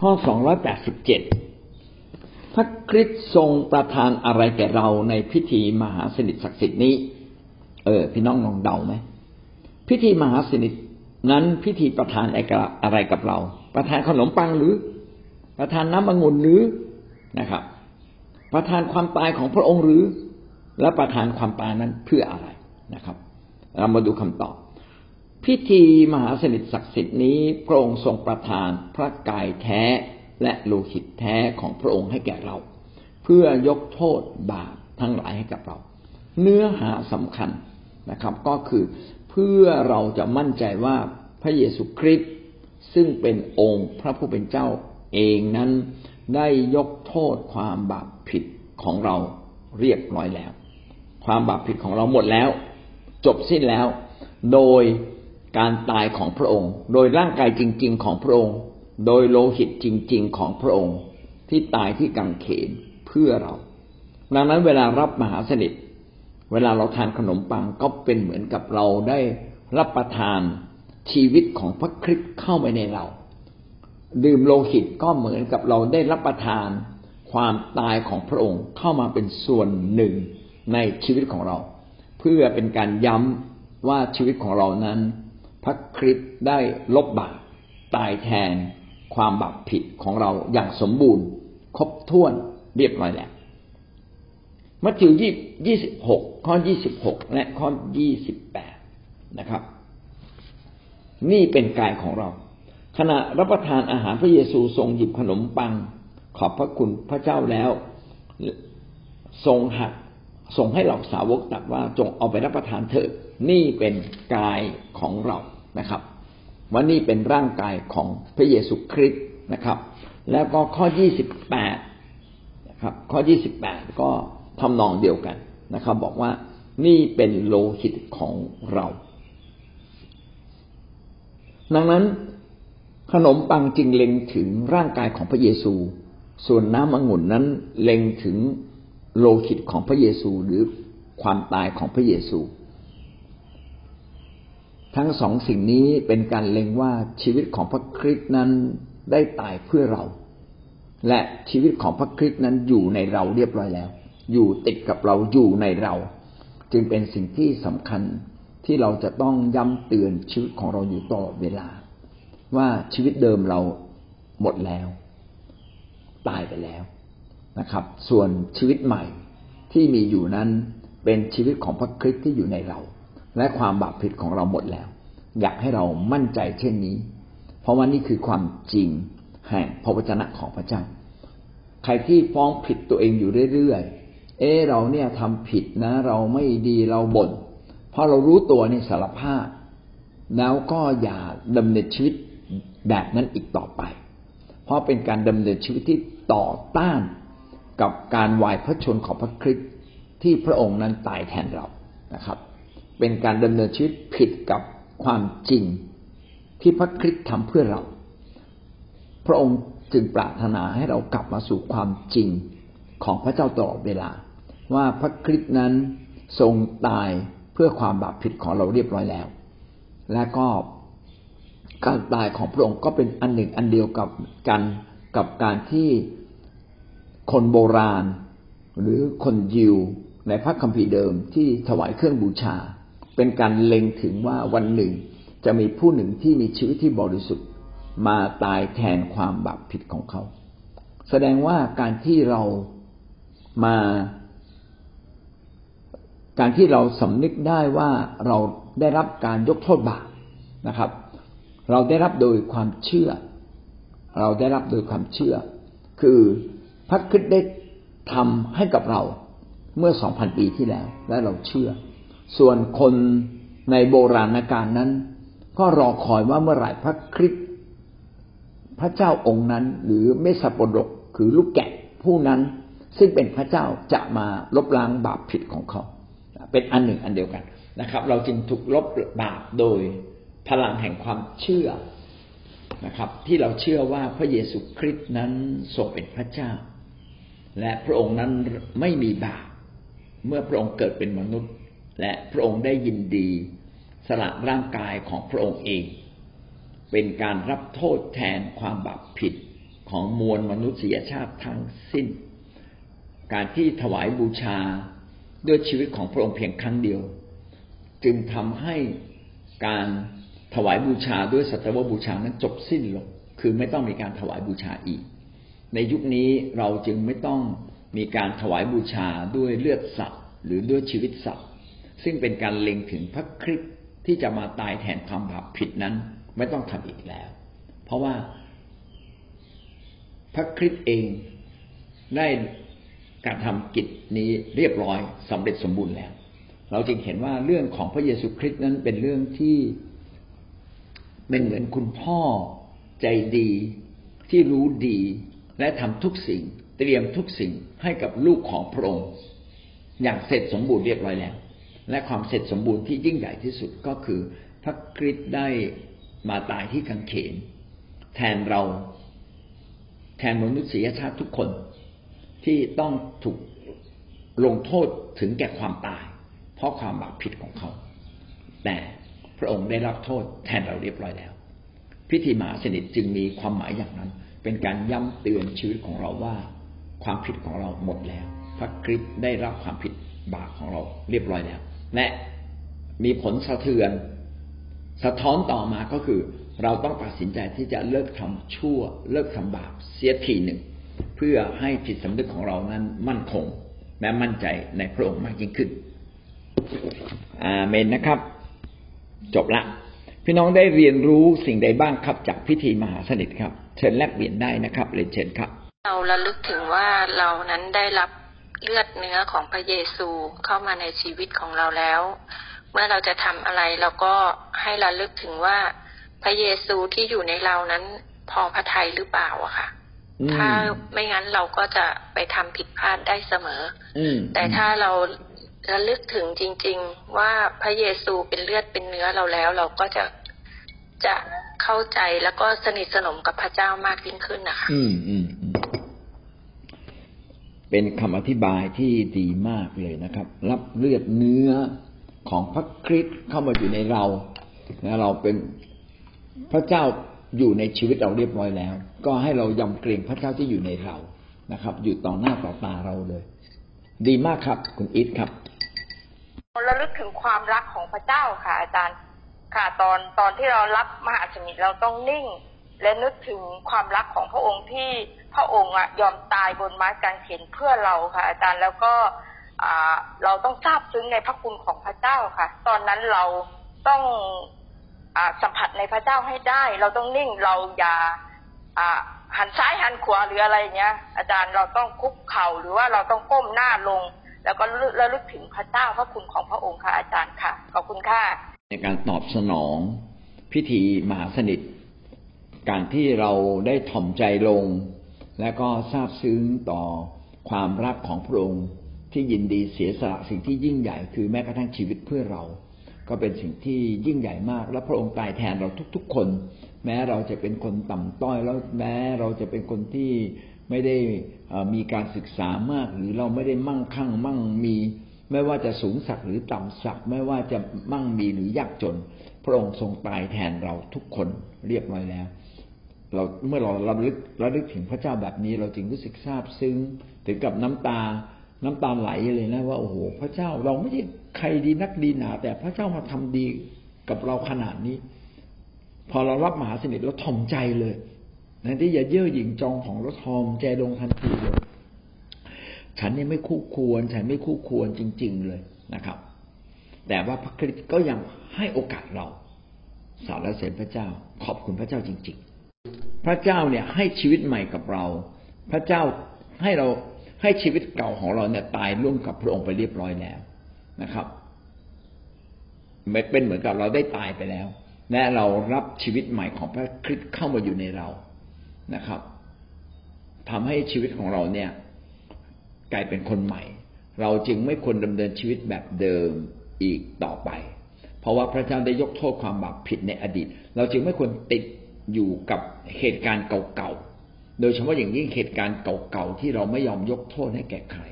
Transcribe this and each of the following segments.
ข้อสองร้อยแปดสิบเจ็ดพระคริสต์ทรงประทานอะไรแก่เราในพิธีมหาสนิทศักดิ์สิทธิ์นี้ เออ พี่น้องลองเดาไหม พิธีมหาสนิทนั้นพิธีประทานอะไรกับเรา ประทานขนมปังหรือ ประทานน้ำองุ่นหรือนะครับ ประทานความตายของพระองค์หรือ และประทานความตายนั้นเพื่ออะไรนะครับ เรามาดูคำตอบ พิธีมหาสนิทศักดิ์สิทธิ์นี้พระองค์ทรงประทานพระกายแท้และโลหิตแท้ของพระองค์ให้แก่เรา เพื่อยกโทษบาปทั้งหลายให้กับเรา เนื้อหาสำคัญนะครับ ก็คือเพื่อเราจะมั่นใจว่าพระเยซูคริสต์ซึ่งเป็นองค์พระผู้เป็นเจ้าเองนั้น ได้ยกโทษความบาปผิดของเราเรียบร้อยแล้ว ความบาปผิดของเราหมดแล้ว จบสิ้นแล้ว โดย การตายของพระองค์ โดยร่างกายจริง ๆ ของพระองค์ โดยโลหิตจริง ๆ ของพระองค์ ที่ตายที่กังเขนเพื่อเรา ดังนั้นเวลารับมหาสนิทเวลาเราทานขนมปังก็เป็นเหมือนกับเราได้รับประทานชีวิตของพระคริสต์เข้าไปในเรา ดื่มโลหิตก็เหมือนกับเราได้รับประทานความตายของพระองค์เข้ามาเป็นส่วนหนึ่งในชีวิตของเรา เพื่อเป็นการย้ำว่าชีวิตของเรานั้น พระคริสต์ได้ลบบาปตายแทนความบาปผิดของเราอย่างสมบูรณ์ ครบถ้วนเรียบร้อยแล้วมัทธิวยี่สิบหกข้อยี่สิบหกและข้อยี่สิบแปดนะครับ นี่เป็นกายของเรา ขณะรับประทานอาหารพระเยซูทรงหยิบขนมปัง ขอบพระคุณพระเจ้าแล้ว ทรงหักส่งให้เหล่าสาวกตัดว่าจงเอาไปรับประทานเถิดนี่เป็นกายของเรา นะครับว่านี่เป็นร่างกายของพระเยซูคริสต์นะครับ แล้วก็ข้อยี่สิบแปดนะครับข้อยี่สิบแปดก็ทำนองเดียวกันนะครับ บอกว่านี่เป็นโลหิตของเรา ดังนั้นขนมปังจึงเล็งถึงร่างกายของพระเยซู ส่วนน้ำองุ่นนั้นเล็งถึงโลหิตของพระเยซูหรือความตายของพระเยซู ทั้งสองสิ่งนี้เป็นการเล็งว่าชีวิตของพระคริสต์นั้นได้ตายเพื่อเรา และชีวิตของพระคริสต์นั้นอยู่ในเราเรียบร้อยแล้ว อยู่ติดกับเราอยู่ในเรา จึงเป็นสิ่งที่สำคัญที่เราจะต้องย้ำเตือนชีวิตของเราอยู่ตลอดเวลา ว่าชีวิตเดิมเราหมดแล้ว ตายไปแล้วนะครับ ส่วนชีวิตใหม่ที่มีอยู่นั้นเป็นชีวิตของพระคริสต์ที่อยู่ในเรา และความบาปผิดของเราหมดแล้ว อยากให้เรามั่นใจเช่นนี้ เพราะว่านี่คือความจริงแห่งพระวจนะของพระเจ้า ใครที่ฟ้องผิดตัวเองอยู่เรื่อยๆ เออเราเนี่ยทำผิดนะ เราไม่ดีเราบน่นพอเรารู้ตัวนี่สารภาพ แล้วก็อย่าดำเนินชีวิตแบบนั้นอีกต่อไป เพราะเป็นการดำเนินชีวิตที่ต่อต้านกับการวายพระชนของพระคริสต์ที่พระองค์นั้นตายแทนเรานะครับ เป็นการดำเนินชีวิตผิดกับความจริงที่พระคริสต์ทำเพื่อเรา พระองค์จึงปรารถนาให้เรากลับมาสู่ความจริงของพระเจ้าตลอดเวลา ว่าพระคริสต์นั้นทรงตายเพื่อความบาปผิดของเราเรียบร้อยแล้ว และก็การตายของพระองค์ก็เป็นอันหนึ่งอันเดียวกับกันกับการที่คนโบราณ หรือคนยิวในพระคัมภีร์เดิมที่ถวายเครื่องบูชา เป็นการเล็งถึงว่าวันหนึ่งจะมีผู้หนึ่งที่มีชีวิตที่บริสุทธิ์มาตายแทนความบาปผิดของเขา แสดงว่าการที่เรามา การที่เราสำนึกได้ว่าเราได้รับการยกโทษบาปนะครับ เราได้รับโดยความเชื่อ เราได้รับโดยความเชื่อ คือพระคริสต์ได้ทำให้กับเราเมื่อสองพันปีที่แล้ว และเราเชื่อ ส่วนคนในโบราณกาลนั้น ก็รอคอยว่าเมื่อไหร่พระคริสต์พระเจ้าองค์นั้น หรือเมสสโปดกคือลูกแกะผู้นั้น ซึ่งเป็นพระเจ้าจะมาลบล้างบาปผิดของเขา เป็นอันหนึ่งอันเดียวกันนะครับ เราจึงถูกลบบาปโดยพลังแห่งความเชื่อนะครับ ที่เราเชื่อว่าพระเยซูคริสต์นั้นทรงเป็นพระเจ้า และพระองค์นั้นไม่มีบาปเมื่อพระองค์เกิดเป็นมนุษย์ และพระองค์ได้ยินดีสละร่างกายของพระองค์เอง เป็นการรับโทษแทนความบาปผิดของมวลมนุษยชาติทั้งสิ้น การที่ถวายบูชาด้วยชีวิตของพระองค์เพียงครั้งเดียว จึงทำให้การถวายบูชาด้วยสัตวบูชานั้นจบสิ้นลง คือไม่ต้องมีการถวายบูชาอีก ในยุคนี้เราจึงไม่ต้องมีการถวายบูชาด้วยเลือดสัตว์หรือด้วยชีวิตสัตว์ ซึ่งเป็นการเล็งถึงพระคริสต์ที่จะมาตายแทนความบาปผิดนั้น ไม่ต้องทำอีกแล้ว เพราะว่าพระคริสต์เองได้การทำกิจนี้เรียบร้อยสำเร็จสมบูรณ์แล้ว เราจึงเห็นว่าเรื่องของพระเยซูคริสต์นั้นเป็นเรื่องที่เป็นเหมือนคุณพ่อใจดีที่รู้ดีและทำทุกสิ่ง เตรียมทุกสิ่งให้กับลูกของพระองค์อย่างเสร็จสมบูรณ์เรียบร้อยแล้ว และความเสร็จสมบูรณ์ที่ยิ่งใหญ่ที่สุดก็คือพระคริสต์ได้มาตายที่กังเขน แทนเราแทนมนุษยชาติทุกคนที่ต้องถูกลงโทษถึงแก่ความตาย เพราะความบาปผิดของเขา แต่พระองค์ได้รับโทษแทนเราเรียบร้อยแล้ว พิธีมหาสนิทจึงมีความหมายอย่างนั้น เป็นการย้ำเตือนชีวิตของเราว่า ความผิดของเราหมดแล้ว พระคริสต์ได้รับความผิดบาปของเราเรียบร้อยแล้ว และมีผลสะเทือน สะท้อนต่อมาก็คือ เราต้องตัดสินใจที่จะเลิกทำชั่ว เลิกทำบาปเสียทีหนึ่ง เพื่อให้จิตสำนึกของเรานั้นมั่นคง และมั่นใจในพระองค์มากยิ่งขึ้น อาเมนนะครับ จบละ พี่น้องได้เรียนรู้สิ่งใดบ้างครับ จากพิธีมหาสนิทครับ เชิญแลกเปลี่ยนได้นะครับเรียนเชิญครับ เราระลึกถึงว่าเรานั้นได้รับ เลือดเนื้อของพระเยซูเข้ามาในชีวิตของเราแล้ว เมื่อเราจะทำอะไรเราก็ให้ระลึกถึงว่าพระเยซูที่อยู่ในเรานั้นพอพระทัยหรือเปล่าอะค่ะ ถ้าไม่งั้นเราก็จะไปทำผิดพลาดได้เสมออืแต่ถ้าเราระลึกถึงจริง ๆ ว่าพระเยซูเป็นเลือดเป็นเนื้อเราแล้ว เราก็จะจะเข้าใจแล้วก็สนิทสนมกับพระเจ้ามากยิ่งขึ้นนะคะ อืมอืม เป็นคำอธิบายที่ดีมากเลยนะครับ รับเลือดเนื้อของพระคริสต์เข้ามาอยู่ในเราและเราเป็นพระเจ้าอยู่ในชีวิตเราเรียบร้อยแล้ว ก็ให้เรายำเกรงพระเจ้าที่อยู่ในเรานะครับ อยู่ต่อหน้าต่อตาเราเลย ดีมากครับ คุณอิทครับระลึกถึงความรักของพระเจ้าค่ะ อาจารย์ ค่ะตอนตอนที่เรารับมหาสมิทเราต้องนิ่ง และนึกถึงความรักของพระองค์ที่ พระองค์อะยอมตายบนไม้กางเขนเพื่อเราค่ะ อาจารย์แล้วก็เราต้องทราบซึ้งในพระคุณของพระเจ้าค่ะ ตอนนั้นเราต้องสัมผัสในพระเจ้าให้ได้ เราต้องนิ่งเราอย่าหันซ้ายหันขวาหรืออะไรเงี้ย อาจารย์เราต้องคุกเข่าหรือว่าเราต้องก้มหน้าลง แล้วก็ระลึกถึงพระเจ้าพระคุณของพระองค์ค่ะ อาจารย์ค่ะขอบคุณค่ะในการตอบสนองพิธีมหาสนิท การที่เราได้ถ่อมใจลง และก็ทราบซึ้งต่อความรักของพระองค์ที่ยินดีเสียสละสิ่งที่ยิ่งใหญ่คือแม้กระทั่งชีวิตเพื่อเรา ก็เป็นสิ่งที่ยิ่งใหญ่มาก และพระองค์ตายแทนเราทุก ๆ คน แม้เราจะเป็นคนต่ำต้อยแล้วแม้เราจะเป็นคนที่ไม่ได้มีการศึกษามาก หรือเราไม่ได้มั่งคั่งมั่งมี ไม่ว่าจะสูงสักหรือต่ำสักไม่ว่าจะมั่งมีหรือยากจน พระองค์ทรงตายแทนเราทุกคนเรียบร้อยแล้ว เราเมื่อเราระลึกระลึกถึงพระเจ้าแบบนี้ เราจึงรู้สึกซาบซึ้งถึงกับน้ำตา น้ำตาไหลเลยนะว่าโอ้โหพระเจ้าเราไม่ใช่ใครดีนักดีหนา แต่พระเจ้ามาทำดีกับเราขนาดนี้ พอเรารับมหาสนิทเราถ่อมใจเลยนะที่อย่าเย่อหยิ่งจองของเราทอมใจลงทันทีเลยฉันนี่ไม่คู่ควร ฉันไม่คู่ควรจริง ๆเลยนะครับ แต่ว่าพระคริสต์ก็ยังให้โอกาสเราสารเสด็จพระเจ้า ขอบคุณพระเจ้าจริง ๆ พระเจ้าเนี่ยให้ชีวิตใหม่กับเรา พระเจ้าให้เราให้ชีวิตเก่าของเราเนี่ยตายร่วมกับพระองค์ไปเรียบร้อยแล้วนะครับไม่เป็นเหมือนกับเราได้ตายไปแล้ว และเรารับชีวิตใหม่ของพระคริสต์เข้ามาอยู่ในเรานะครับทำให้ชีวิตของเราเนี่ย กลายเป็นคนใหม่ เราจึงไม่ควรดำเนินชีวิตแบบเดิมอีกต่อไป เพราะว่าพระเจ้าได้ยกโทษความบาปผิดในอดีต เราจึงไม่ควรติด อยู่กับเหตุการณ์เก่าๆ โดยเฉพาะอย่างยิ่งเหตุการณ์เก่าๆที่เราไม่ยอมยกโทษให้แก่ใคร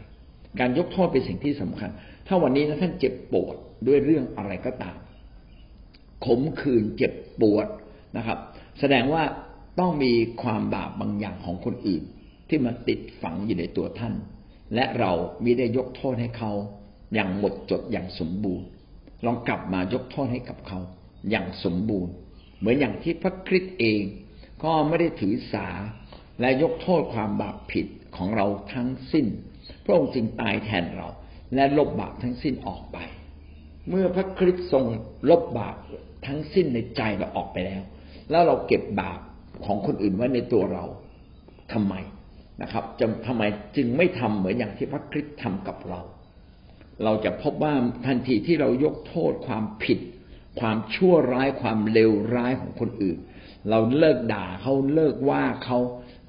การยกโทษเป็นสิ่งที่สำคัญ ถ้าวันนี้นะท่านเจ็บปวดด้วยเรื่องอะไรก็ตาม ขมขื่นเจ็บปวดนะครับ แสดงว่าต้องมีความบาปบางอย่างของคนอื่น ที่มันติดฝังอยู่ในตัวท่าน และเราไมิได้ยกโทษให้เขา อย่างหมดจดอย่างสมบูรณ์ ลองกลับมายกโทษให้กับเขา อย่างสมบูรณ์ เหมือนอย่างที่พระคริสต์เอง ก็ไม่ได้ถือสาและยกโทษความบาปผิดของเราทั้งสิ้น พระองค์จึงตายแทนเรา และลบบาปทั้งสิ้นออกไป เมื่อพระคริสต์ทรงลบบาปทั้งสิ้นในใจเราออกไปแล้ว แล้วเราเก็บบาปของคนอื่นไว้ในตัวเราทำไมนะครับจะทำไมจึงไม่ทำเหมือนอย่างที่พระคริสต์ทำกับเรา เราจะพบว่าทันทีที่เรายกโทษความผิด ความชั่วร้ายความเลวร้ายของคนอื่น เราเลิกด่าเขาเลิกว่าเขา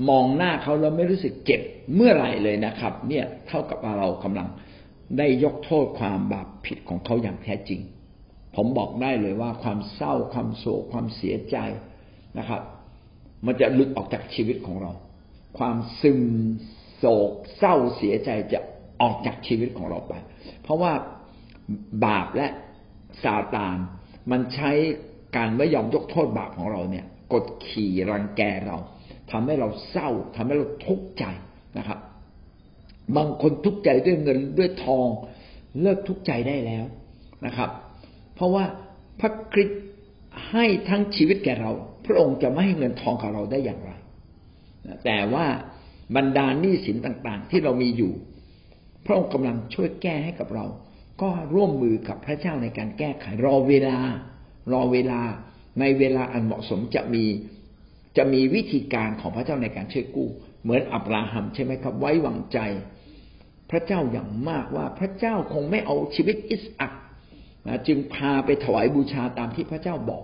มองหน้าเขาแล้วไม่รู้สึกเจ็บเมื่อไหร่เลยนะครับ เนี่ยเท่ากับว่าเรากำลังได้ยกโทษความบาปผิดของเขาอย่างแท้จริง ผมบอกได้เลยว่าความเศร้าความโศกความเสียใจนะครับ มันจะหลุดออกจากชีวิตของเรา ความซึมโศกเศร้าเสียใจจะออกจากชีวิตของเราไป เพราะว่าบาปและซาตาน มันใช้การไม่ยอมยกโทษบาปของเราเนี่ย กดขี่รังแกเราทำให้เราเศร้าทำให้เราทุกข์ใจนะครับ บางคนทุกข์ใจด้วยเงินด้วยทอง เลิกทุกข์ใจได้แล้วนะครับ เพราะว่าพระคริสต์ให้ทั้งชีวิตแก่เรา พระองค์จะไม่ให้เงินทองกับเราได้อย่างไร แต่ว่าบรรดาหนี้สินต่างๆ ที่เรามีอยู่ พระองค์กำลังช่วยแก้ให้กับเรา ก็ร่วมมือกับพระเจ้าในการแก้ไขรอเวลา รอเวลาในเวลาอันเหมาะสมจะมีจะมีวิธีการของพระเจ้าในการช่วยกู้ เหมือนอับราฮัมใช่ไหมครับ ไว้วางใจ พระเจ้าอย่างมากว่าพระเจ้าคงไม่เอาชีวิตอิสอักนะจึงพาไปถวายบูชาตามที่พระเจ้าบอก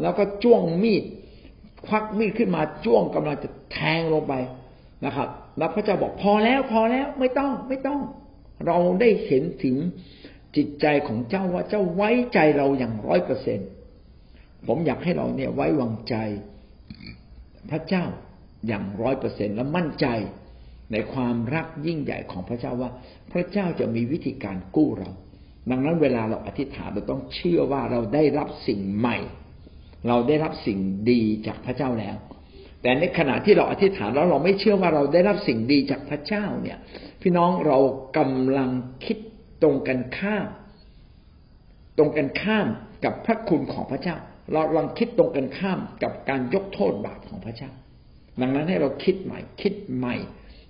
แล้วก็จ้วงมีดควักมีดขึ้นมาจ้วงกำลังจะแทงลงไปนะครับ แล้วพระเจ้าบอกพอแล้วพอแล้วไม่ต้องไม่ต้อง เราได้เห็นถึง จิตใจของเจ้าว่าเจ้าไว้ใจเราอย่างร้อยเปอร์เซ็นผมอยากให้เราเนี่ยไว้วางใจพระเจ้าอย่างร้อยเปอร์เซ็นและมั่นใจในความรักยิ่งใหญ่ของพระเจ้าว่า พระเจ้าจะมีวิธีการกู้เรา ดังนั้นเวลาเราอธิษฐานเราต้องเชื่อว่าเราได้รับสิ่งใหม่ เราได้รับสิ่งดีจากพระเจ้าแล้ว แต่ในขณะที่เราอธิษฐานแล้วเราไม่เชื่อว่าเราได้รับสิ่งดีจากพระเจ้าเนี่ย พี่น้องเรากำลังคิด ตรงกันข้าม ตรงกันข้ามกับพระคุณของพระเจ้า เราลองคิดตรงกันข้ามกับการยกโทษบาปของพระเจ้า ดังนั้นให้เราคิดใหม่คิดใหม่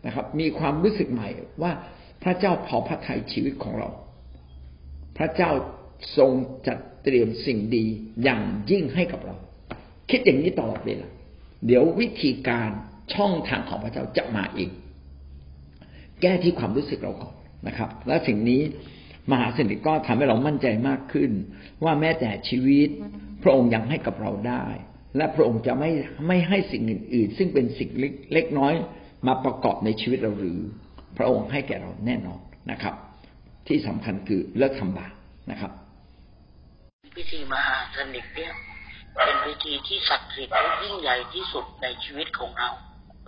นะครับ มีความรู้สึกใหม่ว่าพระเจ้าพอพระทัยชีวิตของเรา พระเจ้าทรงจัดเตรียมสิ่งดีอย่างยิ่งให้กับเรา คิดอย่างนี้ตลอดเวลาเดี๋ยววิธีการช่องทางของพระเจ้าจะมาเอง แก้ที่ความรู้สึกเราก่อน นะครับ และสิ่งนี้มหาสนิทก็ทำให้เรามั่นใจมากขึ้น ว่าแม้แต่ชีวิต พระองค์ยังให้กับเราได้ และพระองค์จะไม่ไม่ให้สิ่งอื่น ๆ ซึ่งเป็นสิ่งเล็กน้อยมาประกอบในชีวิตเราหรือ พระองค์ให้แก่เราแน่นอนนะครับ ที่สำคัญคือเลิกทำบาปนะครับพิธีมหาสนิทเนี่ยเป็นพิธีที่ศักดิ์สิทธิ์และยิ่งใหญ่ที่สุดในชีวิตของเรา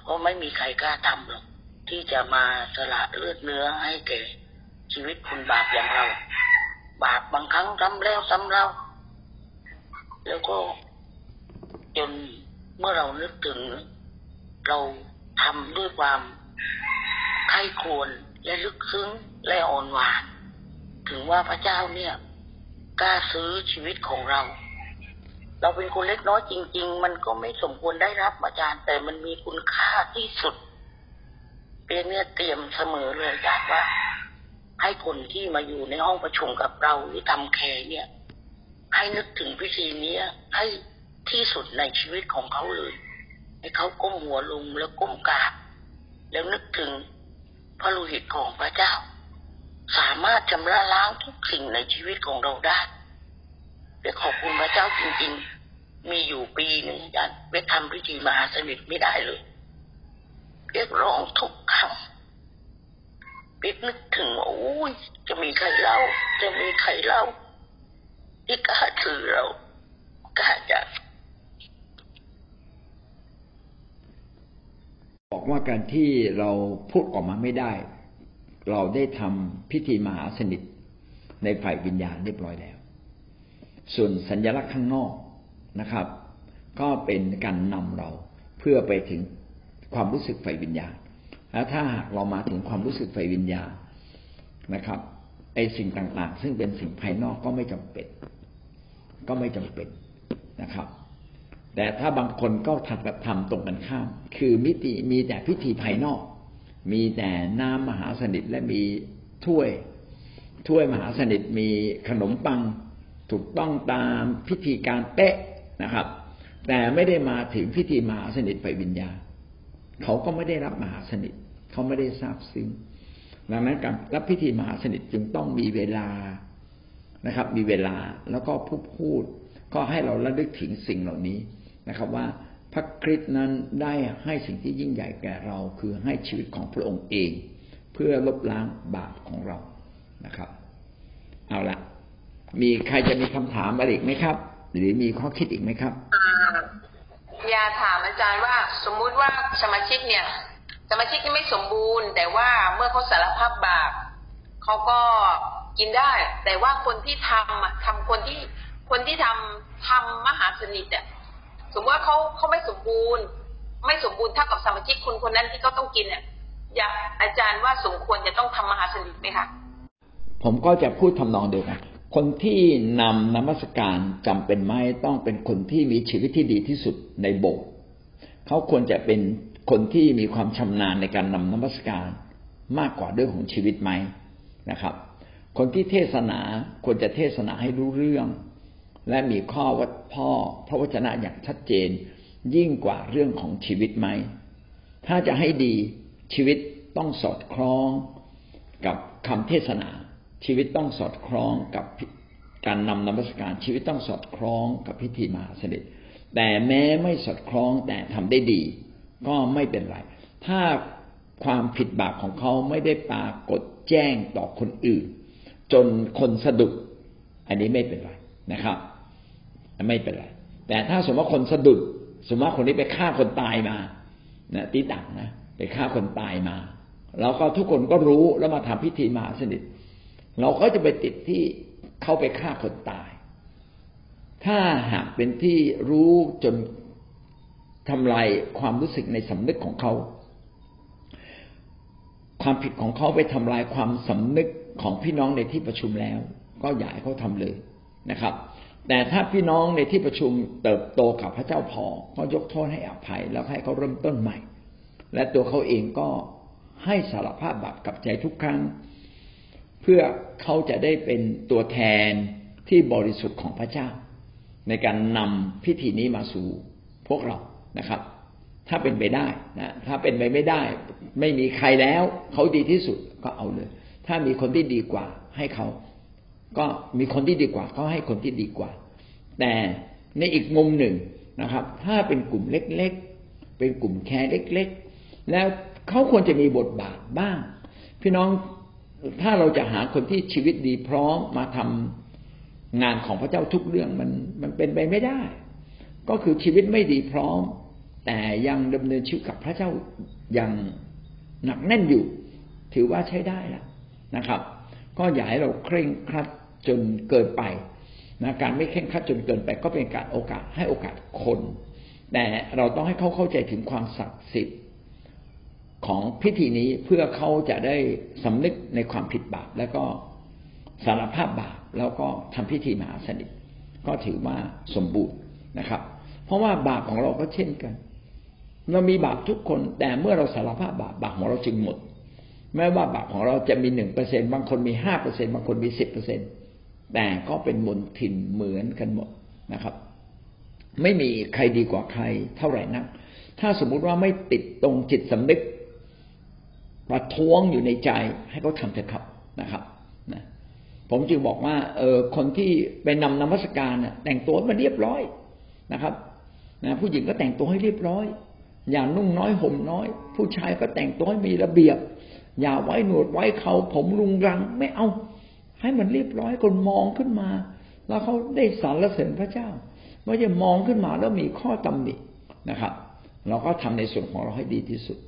เพราะไม่มีใครกล้าทำหรอก ที่จะมาสละเลือดเนื้อให้แก่ชีวิตคนบาปอย่างเรา บาปบางครั้งทำแล้วซ้ำเล่าแล้วก็จนเมื่อเรานึกถึง เราทำด้วยความใคร่ควรและลึกซึ้งและอ่อนหวาน ถึงว่าพระเจ้าเนี่ยกล้าซื้อชีวิตของเรา เราเป็นคนเล็กน้อยจริง ๆ มันก็ไม่สมควรได้รับอาจารย์ แต่มันมีคุณค่าที่สุด เปียเนี่ยเตรียมเสมอเลยอาจารย์ว่า ให้คนที่มาอยู่ในห้องประชุมกับเราหรือทำแคร์เนี่ย ให้นึกถึงพิธีนี้ให้ที่สุดในชีวิตของเขาเลยให้เขาก้มหัวลงแล้วก้มกราบแล้วนึกถึงพระลูหิตของพระเจ้า สามารถชำระล้างทุกสิ่งในชีวิตของเราได้เรียกขอบคุณพระเจ้าจริง ๆ มีอยู่ปีหนึ่งยันไปทำพิธีมหาสนิทไม่ได้เลย เรียกร้องทุกครั้งปิดนึกถึงโอ้ยจะมีใครเล่า จะมีใครเล่าที่กล้าถือเรากล้าจะบอกว่าการที่เราพูดออกมาไม่ได้ เราได้ทำพิธีมหาสนิทในฝ่ายวิญญาณเรียบร้อยแล้ว ส่วนสัญลักษณ์ข้างนอกนะครับ ก็เป็นการนำเราเพื่อไปถึง ความรู้สึกไฟวิญญาณแล้วถ้าหากเรามาถึงความรู้สึกไฟวิญญาณนะครับไอสิ่งต่าง ๆ ซึ่งเป็นสิ่งภายนอกก็ไม่จำเป็น ก็ไม่จำเป็นนะครับ แต่ถ้าบางคนก็ทำกับทำตรงกันข้าม คือมิติมีแต่พิธีภายนอก มีแต่น้ำมหาสนิทและมีถ้วย ถ้วยมหาสนิทมีขนมปัง ถูกต้องตามพิธีการเป๊ะนะครับ แต่ไม่ได้มาถึงพิธีมหาสนิทไฟวิญญาณ เขาก็ไม่ได้รับมหาสนิท เขาไม่ได้ทราบซึ้งดังนั้นการรับพิธีมหาสนิทจึงต้องมีเวลานะครับ มีเวลาแล้วก็ผู้พูด ก็ให้เราระลึกถึงสิ่งเหล่านี้นะครับ ว่าพระคริสต์นั้นได้ให้สิ่งที่ยิ่งใหญ่แก่เรา คือให้ชีวิตของพระองค์เอง เพื่อลบล้างบาปของเรานะครับ เอาละมีใครจะมีคำถามอะไรอีกไหมครับ หรือมีข้อคิดอีกไหมครับ ยากถามอาจารย์ว่าสมมุติว่าสมาชิกเนี่ย สมาชิกที่ไม่สมบูรณ์ แต่ว่าเมื่อเขาสารภาพบาปเขาก็กินได้ แต่ว่าคนที่ทำอะทำคนที่คนที่ทำทำมหาสนิทอะสมมติว่าเขาเขาไม่สมบูรณ์ ไม่สมบูรณ์เท่ากับสมาชิกคนคนนั้นที่เขาต้องกินเนี่ยอยากอาจารย์ว่าสมควรจะต้องทำมหาสนิทไหมคะผมก็จะพูดทำนองเดียวกัน คนที่นำนมัสการจำเป็นไหมต้องเป็นคนที่มีชีวิตที่ดีที่สุดในโบสถ์เขาควรจะเป็นคนที่มีความชำนาญในการนำนมัสการมากกว่าเรื่องของชีวิตไหมนะครับ คนที่เทศนาควรจะเทศนาให้รู้เรื่อง และมีข้อวัดพ่อพระวจนะอย่างชัดเจน ยิ่งกว่าเรื่องของชีวิตไหม ถ้าจะให้ดีชีวิตต้องสอดคล้องกับคำเทศนา ชีวิตต้องสอดคล้องกับการนำนมัสการ ชีวิตต้องสอดคล้องกับพิธีมหาเสด็จ แต่แม้ไม่สอดคล้องแต่ทำได้ดี ก็ไม่เป็นไร ถ้าความผิดบาปของเขาไม่ได้ปรากฏแจ้งต่อคนอื่น จนคนสะดุด อันนี้ไม่เป็นไรนะครับ ไม่เป็นไร แต่ถ้าสมมติว่าคนสะดุด สมมติว่าคนนี้ไปฆ่าคนตายมานะตีตังนะไปฆ่าคนตายมา แล้วก็ทุกคนก็รู้แล้วมาทำพิธีมหาสนิท เราก็จะไปติดที่เขาไปฆ่าคนตาย ถ้าหากเป็นที่รู้จนทำลายความรู้สึกในสำนึกของเขา ความผิดของเขาไปทำลายความสำนึกของพี่น้องในที่ประชุมแล้ว ก็อย่าให้เขาทำเลยนะครับ แต่ถ้าพี่น้องในที่ประชุมเติบโตกับพระเจ้าพอก็ยกโทษให้อภัย แล้วให้เขาเริ่มต้นใหม่ และตัวเขาเองก็ให้สารภาพบาปกับใจทุกครั้ง เพื่อเขาจะได้เป็นตัวแทนที่บริสุทธิ์ของพระเจ้า ในการนำพิธีนี้มาสู่พวกเรานะครับ ถ้าเป็นไปได้นะถ้าเป็นไปไม่ได้ ไม่มีใครแล้วเขาดีที่สุดก็เอาเลย ถ้ามีคนที่ดีกว่าให้เขา ก็มีคนที่ดีกว่าก็ให้คนที่ดีกว่า แต่ในอีกมุมหนึ่งนะครับ ถ้าเป็นกลุ่มเล็กๆ เป็นกลุ่มแค่เล็ก ๆ แล้วเขาควรจะมีบทบาทบ้าง พี่น้อง ถ้าเราจะหาคนที่ชีวิตดีพร้อมมาทำงานของพระเจ้าทุกเรื่องมันมันเป็นไปไม่ได้ ก็คือชีวิตไม่ดีพร้อม แต่ยังดำเนินชีวิตกับพระเจ้าอย่างหนักแน่นอยู่ ถือว่าใช้ได้แล้วนะครับ ก็อย่าให้เราเคร่งครัดจนเกินไปนะการไม่เคร่งครัดจนเกินไป ก็เป็นการโอกาสให้โอกาสคน แต่เราต้องให้เขาเข้าใจถึงความศักดิ์สิทธิ์ ของพิธีนี้เพื่อเขาจะได้สำนึกในความผิดบาปแล้วก็สารภาพบาปแล้วก็ทำพิธีมหาสนิทก็ถือว่าสมบูรณ์นะครับ เพราะว่าบาปของเราก็เช่นกัน เรามีบาปทุกคน แต่เมื่อเราสารภาพบาปบาปของเราจึงหมด แม้ว่าบาปของเราจะมีหนึ่งเปอร์เซ็นบางคนมีห้าเปอร์เซ็นบางคนมีสิบเปอร์เซ็นแต่ก็เป็นมนทินเหมือนกันหมดนะครับ ไม่มีใครดีกว่าใครเท่าไหร่นัก ถ้าสมมุติว่าไม่ติดตรงจิตสำนึก ประท้วงอยู่ในใจให้เขาทำเถอะครับนะครับนะผมจึงบอกว่า เออคนที่ไปนำนมัสการน่ะแต่งตัวมาเรียบร้อยนะครับนะผู้หญิงก็แต่งตัวให้เรียบร้อย อย่านุ่งน้อยห่มน้อย ผู้ชายก็แต่งตัวให้มีระเบียบ อย่าไว้หนวดไว้เขาผมรุงรังไม่เอา ให้มันเรียบร้อยคนมองขึ้นมา แล้วเขาได้สรรเสริญพระเจ้าไม่ใช่มองขึ้นมาแล้วมีข้อตำหนินะครับ เราก็ทำในส่วนของเราให้ดีที่สุด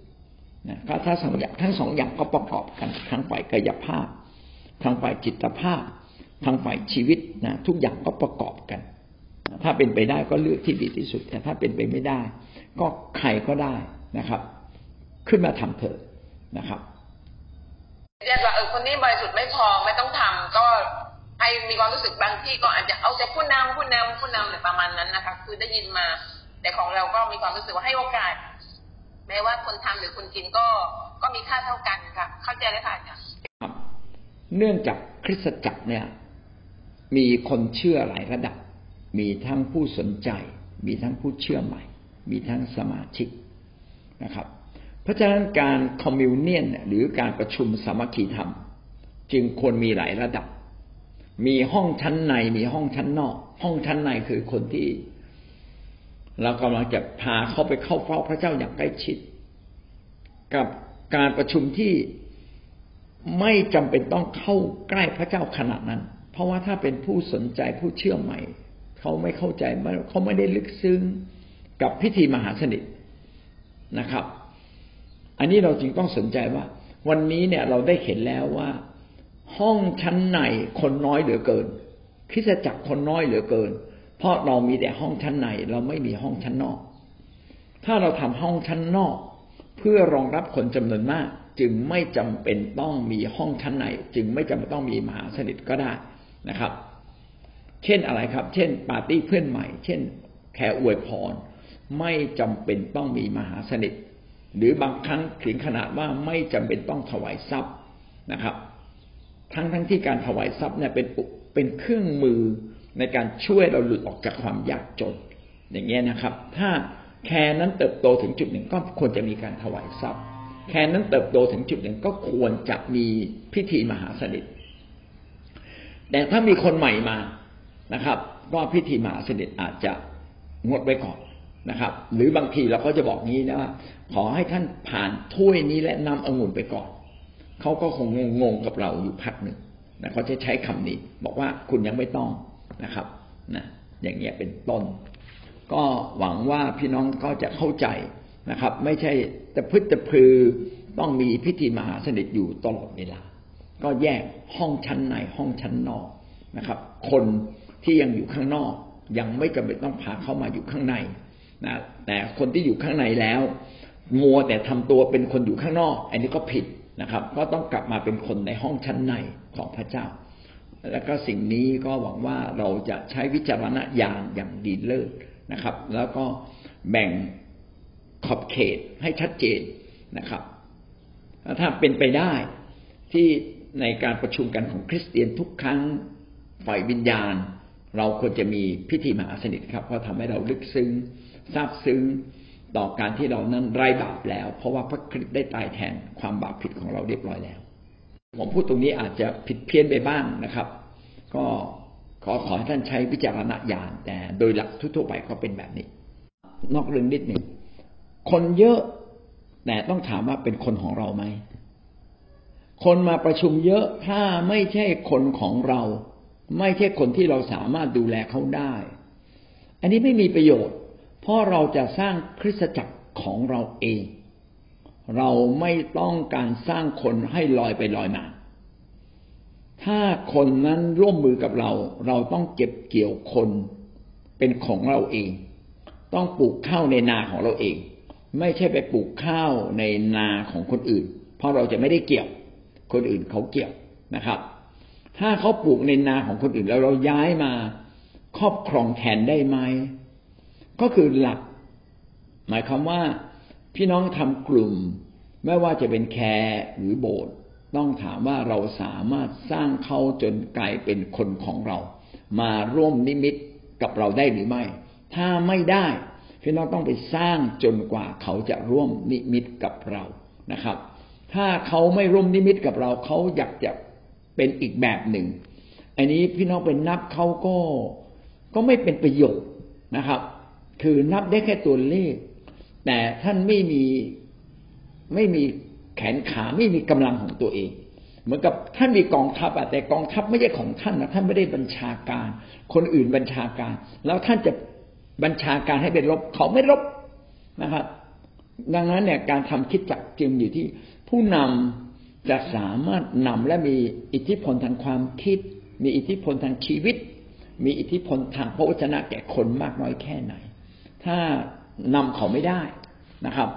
นะก็ถ้าสองอย่างทั้งสองอย่างก็ประกอบกันทั้งฝ่ายกายภาพทั้งฝ่ายจิตภาพทั้งฝ่ายชีวิตนะทุกอย่างก็ประกอบกัน ถ้าเป็นไปได้ก็เลือกที่ดีที่สุด แต่ถ้าเป็นไปไม่ได้ ก็ใครก็ได้นะครับ ขึ้นมาทำเถิดนะครับเรียกว่าเออคนนี้บริสุทธิ์ไม่พอไม่ต้องทำก็ให้มีความรู้สึกบางที่ก็อาจจะเอาแต่ผู้นำผู้นำผู้นำอะไรประมาณนั้นนะคะ คือได้ยินมา แต่ของเราก็มีความรู้สึกว่าให้โอกาส แม้ว่าคนทำหรือคนกินก็ก็มีค่าเท่ากันค่ะ เข้าใจเลยค่ะอาจารย์ครับ เนื่องจากคริสตจักรเนี่ย มีคนเชื่อหลายระดับ มีทั้งผู้สนใจ มีทั้งผู้เชื่อใหม่ มีทั้งสมาชิกนะครับ เพราะฉะนั้นการคอมมิวเนียนหรือการประชุมสามัคคีธรรม จึงควรมีหลายระดับ มีห้องชั้นในมีห้องชั้นนอก ห้องชั้นในคือคนที่ เรากำลังจะพาเขาไปเข้าเฝ้าพระเจ้าอย่างใกล้ชิด กับการประชุมที่ไม่จำเป็นต้องเข้าใกล้พระเจ้าขนาดนั้น เพราะว่าถ้าเป็นผู้สนใจผู้เชื่อใหม่เขาไม่เข้าใจเขาไม่ได้ลึกซึ้งกับพิธีมหาสนิทนะครับ อันนี้เราจึงต้องสนใจว่า วันนี้เนี่ยเราได้เห็นแล้วว่า ห้องชั้นในคนน้อยเหลือเกินคริสตจักรคนน้อยเหลือเกิน เพราะเรามีแต่ห้องชั้นใน เราไม่มีห้องชั้นนอก ถ้าเราทำห้องชั้นนอก เพื่อรองรับคนจำนวนมาก จึงไม่จำเป็นต้องมีห้องชั้นใน จึงไม่จำเป็นต้องมีมหาสนิทก็ได้นะครับ เช่นอะไรครับ เช่น ปาร์ตี้เพื่อนใหม่ เช่นแค่อวยพรไม่จำเป็นต้องมีมหาสนิท หรือบางครั้งถึงขนาดว่าไม่จำเป็นต้องถวายทรัพย์นะครับ ทั้งทั้งที่การถวายทรัพย์เนี่ยเป็นเป็นเครื่องมือ ในการช่วยเราหลุดออกจากความยากจน อย่างเงี้ยนะครับ ถ้าแค่นั้นเติบโตถึงจุดหนึ่งก็ควรจะมีการถวายทรัพย์ แค่นั้นเติบโตถึงจุดหนึ่งก็ควรจะมีพิธีมหาสนิทแต่ถ้ามีคนใหม่มานะครับ ก็พิธีมหาสนิทอาจจะงดไว้ก่อนนะครับ หรือบางทีเราก็จะบอกงี้นะว่าขอให้ท่านผ่านถ้วยนี้และนำองุ่นไปก่อนเขาก็คงงงกับเราอยู่พักหนึ่งนะเขาจะใช้คำนี้ บอกว่าคุณยังไม่ต้อง นะครับนะอย่างเงี้ยเป็นต้น ก็หวังว่าพี่น้องก็จะเข้าใจนะครับ ไม่ใช่แต่พึ่จะพือต้องมีพิธีมหาสนิทอยู่ตลอดเวลา ก็แยกห้องชั้นในห้องชั้นนอกนะครับ คนที่ยังอยู่ข้างนอก ยังไม่จำเป็นต้องพาเข้ามาอยู่ข้างในนะแต่คนที่อยู่ข้างในแล้ว มัวแต่ทำตัวเป็นคนอยู่ข้างนอก อันนี้ก็ผิดนะครับ ก็ต้องกลับมาเป็นคนในห้องชั้นในของพระเจ้า แล้วก็สิ่งนี้ก็หวังว่าเราจะใช้วิจารณญาณอย่างดีเลิศนะครับ แล้วก็แบ่งขอบเขตให้ชัดเจนนะครับ ถ้าเป็นไปได้ที่ในการประชุมกันของคริสเตียนทุกครั้งฝ่ายวิญญาณ เราควรจะมีพิธีมหาสนิทครับเพราะทำให้เราลึกซึ้งซาบซึ้งต่อการที่เรานั้นไร้บาปแล้ว เพราะว่าพระคริสต์ได้ตายแทนความบาปผิดของเราเรียบร้อยแล้ว ผมพูดตรงนี้อาจจะผิดเพี้ยนไปบ้างนะครับ ก็ขอขอให้ท่านใช้วิจารณญาณแต่โดยหลักทั่วๆไปก็เป็นแบบนี้ นอกเรื่องนิดหนึ่งคนเยอะแต่ต้องถามว่าเป็นคนของเราไหมคนมาประชุมเยอะถ้าไม่ใช่คนของเรา ไม่ใช่คนที่เราสามารถดูแลเขาได้ อันนี้ไม่มีประโยชน์ เพราะเราจะสร้างคริสตจักรของเราเอง เราไม่ต้องการสร้างคนให้ลอยไปลอยมา ถ้าคนนั้นร่วมมือกับเรา เราต้องเก็บเกี่ยวคนเป็นของเราเอง ต้องปลูกข้าวในนาของเราเอง ไม่ใช่ไปปลูกข้าวในนาของคนอื่น เพราะเราจะไม่ได้เกี่ยว คนอื่นเขาเกี่ยวนะครับ ถ้าเขาปลูกในนาของคนอื่นแล้วเราย้ายมาครอบครองแทนได้ไหม ก็คือหลัก หมายความว่า พี่น้องทำกลุ่ม ไม่ว่าจะเป็นแคร์หรือโบสถ์ต้องถามว่าเราสามารถสร้างเขาจนกลายเป็นคนของเรา มาร่วมนิมิตกับเราได้หรือไม่ ถ้าไม่ได้พี่น้องต้องไปสร้างจนกว่าเขาจะร่วมนิมิตกับเรานะครับ ถ้าเขาไม่ร่วมนิมิตกับเราเขาอยากจะเป็นอีกแบบหนึ่ง อันนี้พี่น้องเป็นนับเขาก็ก็ไม่เป็นประโยชน์นะครับ คือนับได้แค่ตัวเลข แต่ท่านไม่มีไม่มีแขนขาไม่มีกำลังของตัวเอง เหมือนกับท่านมีกองทัพอะแต่กองทัพไม่ใช่ของท่านนะท่านไม่ได้บัญชาการ คนอื่นบัญชาการ แล้วท่านจะบัญชาการให้เป็นรบเขาไม่รบนะครับ ดังนั้นเนี่ยการทำคิดจักจึงอยู่ที่ผู้นำจะสามารถนำและมีอิทธิพลทางความคิด มีอิทธิพลทางชีวิต มีอิทธิพลทางพระวจนะแก่คนมากน้อยแค่ไหน ถ้า นำเขาไม่ได้นะครับ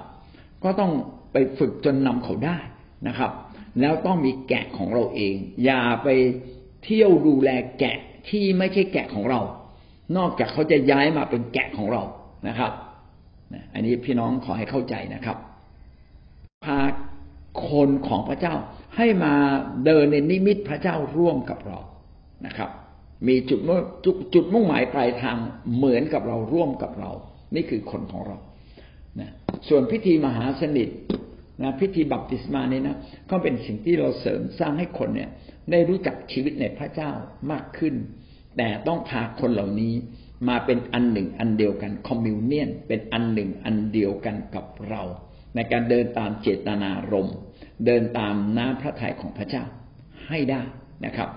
ก็ต้องไปฝึกจนนำเขาได้นะครับ แล้วต้องมีแกะของเราเอง อย่าไปเที่ยวดูแลแกะที่ไม่ใช่แกะของเรา นอกจากเขาจะย้ายมาเป็นแกะของเรานะครับ อันนี้พี่น้องขอให้เข้าใจนะครับพาคนของพระเจ้าให้มาเดินในนิมิตพระเจ้าร่วมกับเรานะครับ มีจุดมุ่งจุดมุ่งหมายปลายทางเหมือนกับเราร่วมกับเรา นี่คือคนของเรานะส่วนพิธีมหาสนิทนะพิธีบัพติศมาเนี่ยนะก็เป็นสิ่งที่เราเสริมสร้างให้คนเนี่ย ได้รู้จักชีวิตในพระเจ้ามากขึ้น แต่ต้องพาคนเหล่านี้มาเป็นอันหนึ่งอันเดียวกันคอมมิวเนียนเป็นอันหนึ่งอันเดียวกันกับเรา ในการเดินตามเจตนารมณ์เดินตามน้ำพระทัยของพระเจ้าให้ได้นะครับ